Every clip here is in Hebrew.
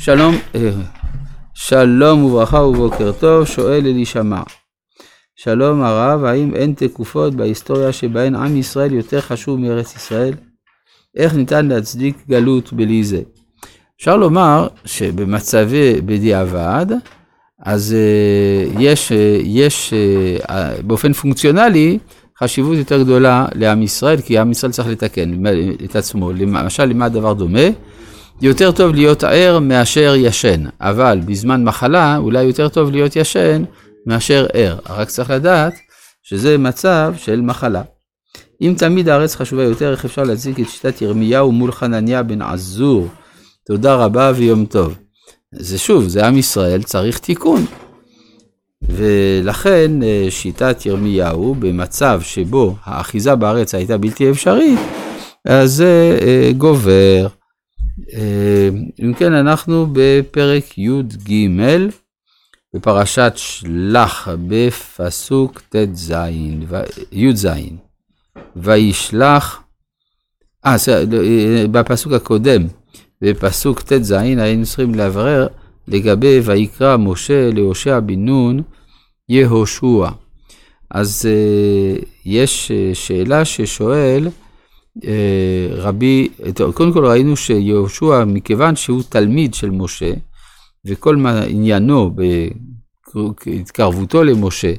שלום, אה, שלום וברכה ובוקר טוב, שואל אלישמע. שלום הרב, האם אין תקופות בהיסטוריה שבהן עם ישראל יותר חשוב מארץ ישראל? איך ניתן להצדיק גלות בלי זה? אפשר לומר שבמצבי בדיעבד, אז uh, יש, uh, יש באופן פונקציונלי חשיבות יותר גדולה לעם ישראל, כי עם ישראל צריך לתקן את עצמו. למשל, למה הדבר דומה? יותר טוב להיות ער מאשר ישן, אבל בזמן מחלה אולי יותר טוב להיות ישן מאשר ער. רק צריך לדעת שזה מצב של מחלה. אם תמיד הארץ חשובה יותר, איך אפשר להצדיק את שיטת ירמיהו מול חנניה בן עזור? תודה רבה ויום טוב. זה שוב, זה עם ישראל, צריך תיקון. ולכן אה, שיטת ירמיהו, במצב שבו האחיזה בארץ הייתה בלתי אפשרית, אז זה אה, גובר. אה, אם כן, אנחנו בפרק י"ג, בפרשת שלח, בפסוק ט"ז, י"ז, וישלח, אה, בפסוק הקודם, בפסוק ט"ז, היינו צריכים לברר לגבי ויקרא משה להושע בן נון יהושע. אז יש שאלה ששואל רבי, טוב, קודם כל ראינו שיהושע, מכיוון שהוא תלמיד של משה, וכל מה, עניינו בהתקרבותו למשה,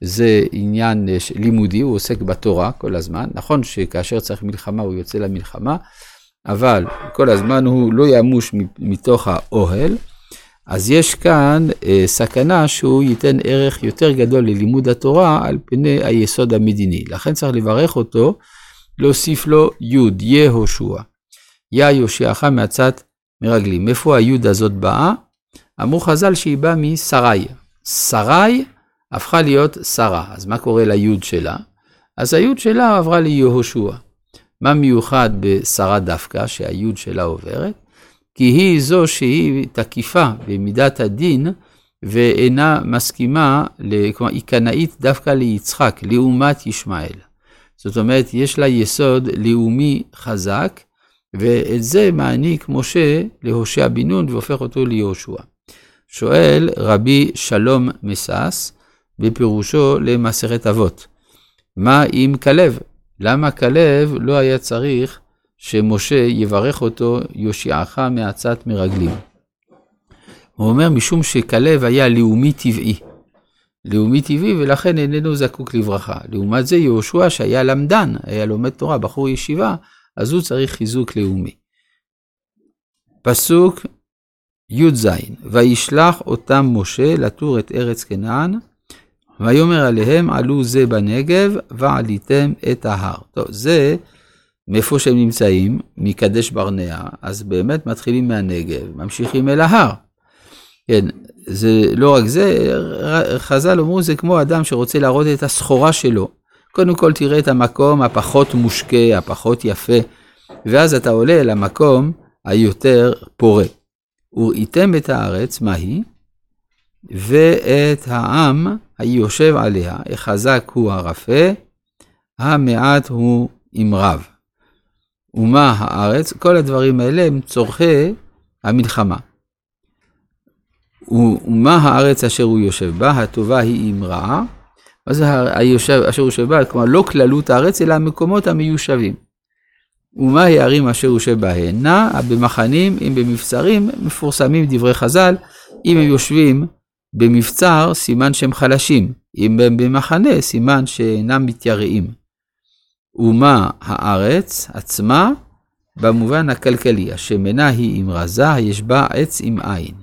זה עניין לימודי, הוא עוסק בתורה כל הזמן. נכון שכאשר צריך מלחמה הוא יוצא למלחמה, אבל כל הזמן הוא לא ימוש מתוך האוהל. אז יש כאן אה, סכנה שהוא ייתן ערך יותר גדול ללימוד התורה על פני היסוד המדיני. לכן צריך לברך אותו, להוסיף לו י' יהושע. יא יושיעך מעצת מרגלים. מאיפה הי' הזאת באה? אמרו חז"ל שהיא באה משרי. שרי הפכה להיות שרה. אז מה קורה לי' שלה? אז הי' שלה עברה ליהושע. מה מיוחד בשרה דווקא, שהי' שלה עוברת? כי היא זו שהיא תקיפה במידת הדין, ואינה מסכימה, כלומר היא קנאית דווקא ליצחק, לעומת ישמעאל. זאת אומרת, יש לה יסוד לאומי חזק, ואת זה מעניק משה להושע בן נון והופך אותו ליהושע. שואל רבי שלום מסס בפירושו למסכת אבות, מה עם כלב? למה כלב לא היה צריך שמשה יברך אותו, יושיעך מעצת מרגלים. הוא אומר, משום שכלב היה לאומי טבעי. לאומי טבעי ולכן איננו זקוק לברכה. לעומת זה יהושע שהיה למדן, היה לומד תורה, בחור ישיבה, אז הוא צריך חיזוק לאומי. פסוק י"ז, וישלח אותם משה לתור את ארץ כנען, ויאמר עליהם עלו זה בנגב ועליתם את ההר. טוב, זה מאיפה שהם נמצאים, מקדש ברנע, אז באמת מתחילים מהנגב, ממשיכים אל ההר. כן, זה לא רק זה, חז"ל אמרו זה כמו אדם שרוצה להראות את הסחורה שלו. קודם כל תראה את המקום הפחות מושקה, הפחות יפה, ואז אתה עולה אל המקום היותר פורה. וראיתם את הארץ, מה היא? ואת העם היושב עליה, החזק הוא הרפה, המעט הוא עם רב. ומה הארץ, כל הדברים האלה הם צורכי המלחמה. ומה הארץ אשר הוא יושב בה, הטובה היא. מה זה היושב, אשר הוא יושב בה? כלומר, לא כללות הארץ, אלא המקומות המיושבים. ומה הערים אשר יושב בהן? נע במחנים, אם במבצרים, מפורסמים דברי חז"ל, אם הם יושבים במבצר, סימן שהם חלשים, אם הם במחנה, סימן שאינם מתייראים. ומה הארץ עצמה במובן הכלכלי, השמנה היא עם רזה, יש בה עץ עם עין.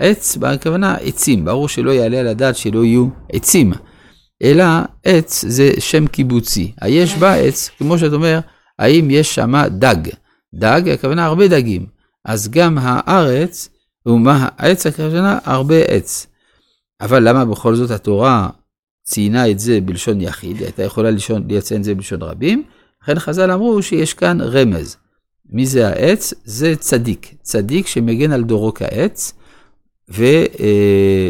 עץ, בכוונה עצים, ברור שלא יעלה על הדעת שלא יהיו עצים, אלא עץ זה שם קיבוצי. היש בה עץ, כמו שאת אומר, האם יש שם דג? דג, הכוונה הרבה דגים. אז גם הארץ, ומה העץ, הכוונה הרבה עץ. אבל למה בכל זאת התורה ציינה את זה בלשון יחיד, היא הייתה יכולה לציין את זה בלשון רבים, לכן חז"ל אמרו שיש כאן רמז. מי זה העץ? זה צדיק. צדיק שמגן על דורו כעץ,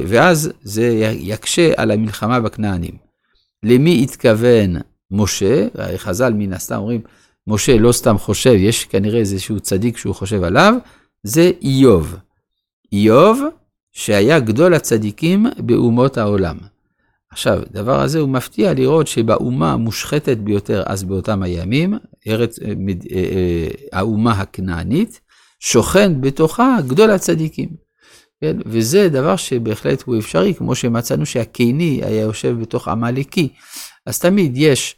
ואז זה יקשה על המלחמה בכנענים. למי התכוון משה? חז"ל מן הסתם אומרים, משה לא סתם חושב, יש כנראה איזשהו צדיק שהוא חושב עליו, זה איוב. איוב, שהיה גדול הצדיקים באומות העולם. עכשיו, הדבר הזה הוא מפתיע לראות שבאומה המושחתת ביותר אז באותם הימים, ארץ, אה, אה, האומה הכנענית, שוכן בתוכה גדול הצדיקים. כן? וזה דבר שבהחלט הוא אפשרי, כמו שמצאנו שהקיני היה יושב בתוך עמלקי. אז תמיד יש,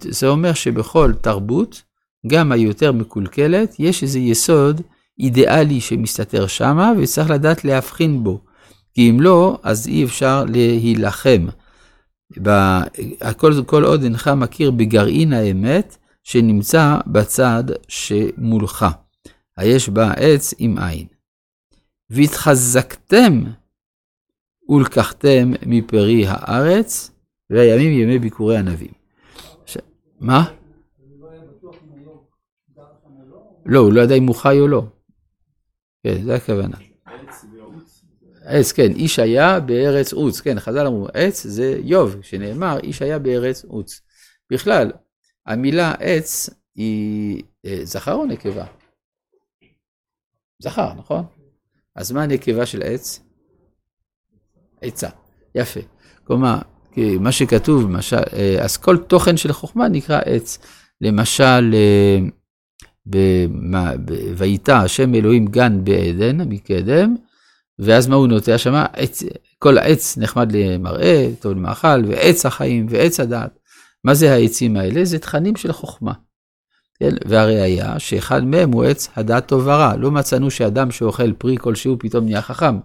זה אומר שבכל תרבות, גם היותר מקולקלת, יש איזה יסוד אידיאלי שמסתתר שמה, וצריך לדעת להבחין בו. כי אם לא, אז אי אפשר להילחם. כל, כל עוד אינך מכיר בגרעין האמת שנמצא בצד שמולך. היש בה עץ עם עין. והתחזקתם ולקחתם מפרי הארץ, והימים ימי ביקורי הנביאים. ש... מה? לא, הוא לא ידע אם הוא חי או לא. כן, זה הכוונה. עץ, כן, איש היה בארץ עוץ, כן, חז"ל אמרו, עץ זה איוב, שנאמר, איש היה בארץ עוץ. בכלל, המילה עץ היא אה, זכר או נקבה? זכר, נכון? אז מה הנקבה של עץ? עצה. יפה. כלומר, מה שכתוב, למשל, אה, אז כל תוכן של חוכמה נקרא עץ. למשל, אה, ויטע השם אלוהים גן בעדן, מקדם, ואז מה הוא נוטע שם? כל העץ נחמד למראה, טוב למאכל, ועץ החיים, ועץ הדעת. מה זה העצים האלה? זה תכנים של חוכמה. כן? והראיה שאחד מהם הוא עץ הדעת טוב ורע. לא מצאנו שאדם שאוכל פרי כלשהו פתאום נהיה חכם.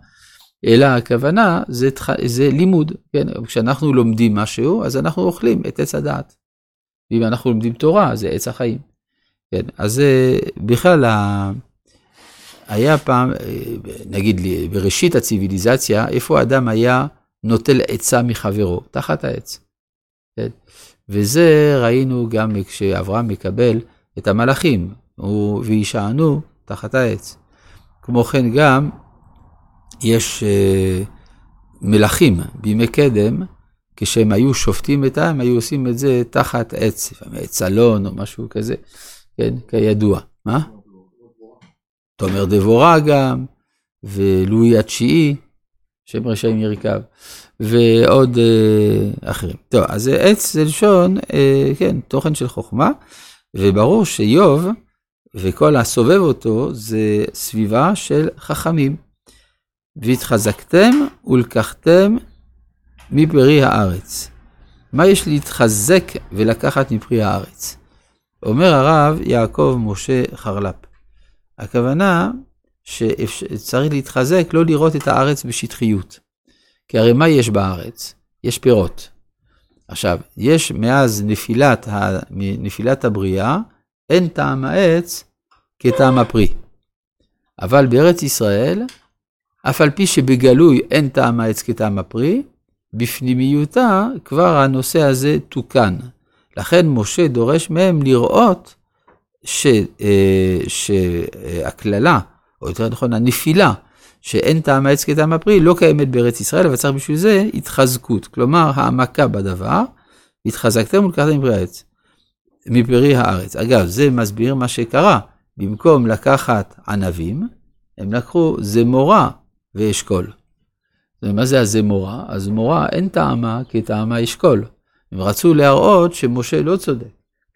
אלא הכוונה זה, זה לימוד, כן? כשאנחנו לומדים משהו, אז אנחנו אוכלים את עץ הדעת. ואם אנחנו לומדים תורה, זה עץ החיים. כן, אז בכלל, היה פעם, נגיד לי, בראשית הציוויליזציה, איפה האדם היה נוטל עצה מחברו? תחת העץ. כן? וזה ראינו גם כשאברהם מקבל את המלאכים, וישענו תחת העץ. כמו כן גם, יש uh, מלכים בימי קדם, כשהם היו שופטים את העם, היו עושים את זה תחת עץ, לפעמים עץ אלון או משהו כזה, כן, כידוע. מה? תומר דבורה גם, ולואי התשיעי, שם רשעים יריקב, ועוד uh, אחרים. טוב, אז עץ זה לשון, uh, כן, תוכן של חוכמה, וברור שאיוב וכל הסובב אותו זה סביבה של חכמים. והתחזקתם ולקחתם מפרי הארץ. מה יש להתחזק ולקחת מפרי הארץ? אומר הרב יעקב משה חרל"פ. הכוונה שצריך להתחזק, לא לראות את הארץ בשטחיות. כי הרי מה יש בארץ? יש פירות. עכשיו, יש מאז נפילת, ה, נפילת הבריאה, אין טעם העץ כטעם הפרי. אבל בארץ ישראל, אף על פי שבגלוי אין טעם העץ כטעם הפרי, בפנימיותה כבר הנושא הזה תוקן. לכן משה דורש מהם לראות אה, שהקללה, או יותר נכון הנפילה, שאין טעם העץ כטעם הפרי, לא קיימת בארץ ישראל, אבל צריך בשביל זה התחזקות. כלומר, העמקה בדבר, התחזקתם ולקחתם מפרי העץ, מפרי הארץ. אגב, זה מסביר מה שקרה. במקום לקחת ענבים, הם לקחו זמורה ואשכול. ומה זה הזמורה? הזמורה אין טעמה כטעמה אשכול. הם רצו להראות שמשה לא צודק,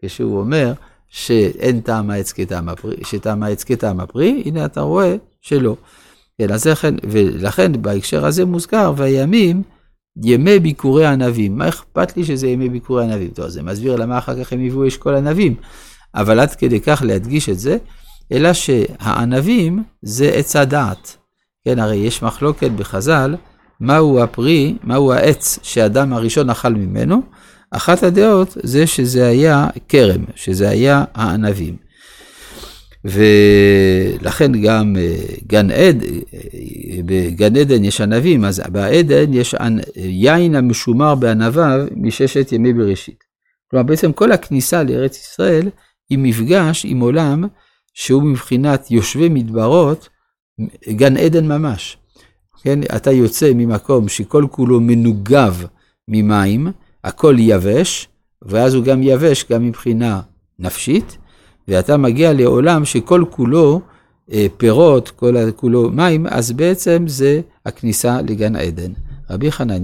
כשהוא אומר שאין טעם העץ כטעם הפרי, שטעם העץ כטעם הפרי, הנה אתה רואה שלא. כן, ולכן בהקשר הזה מוזכר, והימים, ימי ביקורי ענבים. מה אכפת לי שזה ימי ביקורי ענבים? טוב, זה מסביר למה אחר כך הם היוו אשכול ענבים. אבל עד כדי כך להדגיש את זה, אלא שהענבים זה עץ הדעת. כן, הרי יש מחלוקת בחז"ל, מהו הפרי, מהו העץ שאדם הראשון אכל ממנו. אחת הדעות זה שזה היה כרם, שזה היה הענבים. ולכן גם אה, גן עד, אה, בגן עדן יש ענבים, אז בעדן יש יין המשומר בענביו מששת ימי בראשית. כלומר, בעצם כל הכניסה לארץ ישראל היא מפגש עם עולם שהוא מבחינת יושבי מדברות, גן עדן ממש. כן, אתה יוצא ממקום שכל כולו מנוגב ממים, הכל יבש, ואז הוא גם יבש גם מבחינה נפשית, ואתה מגיע לעולם שכל כולו פירות, כל כולו מים, אז בעצם זה הכניסה לגן עדן. רבי חנניה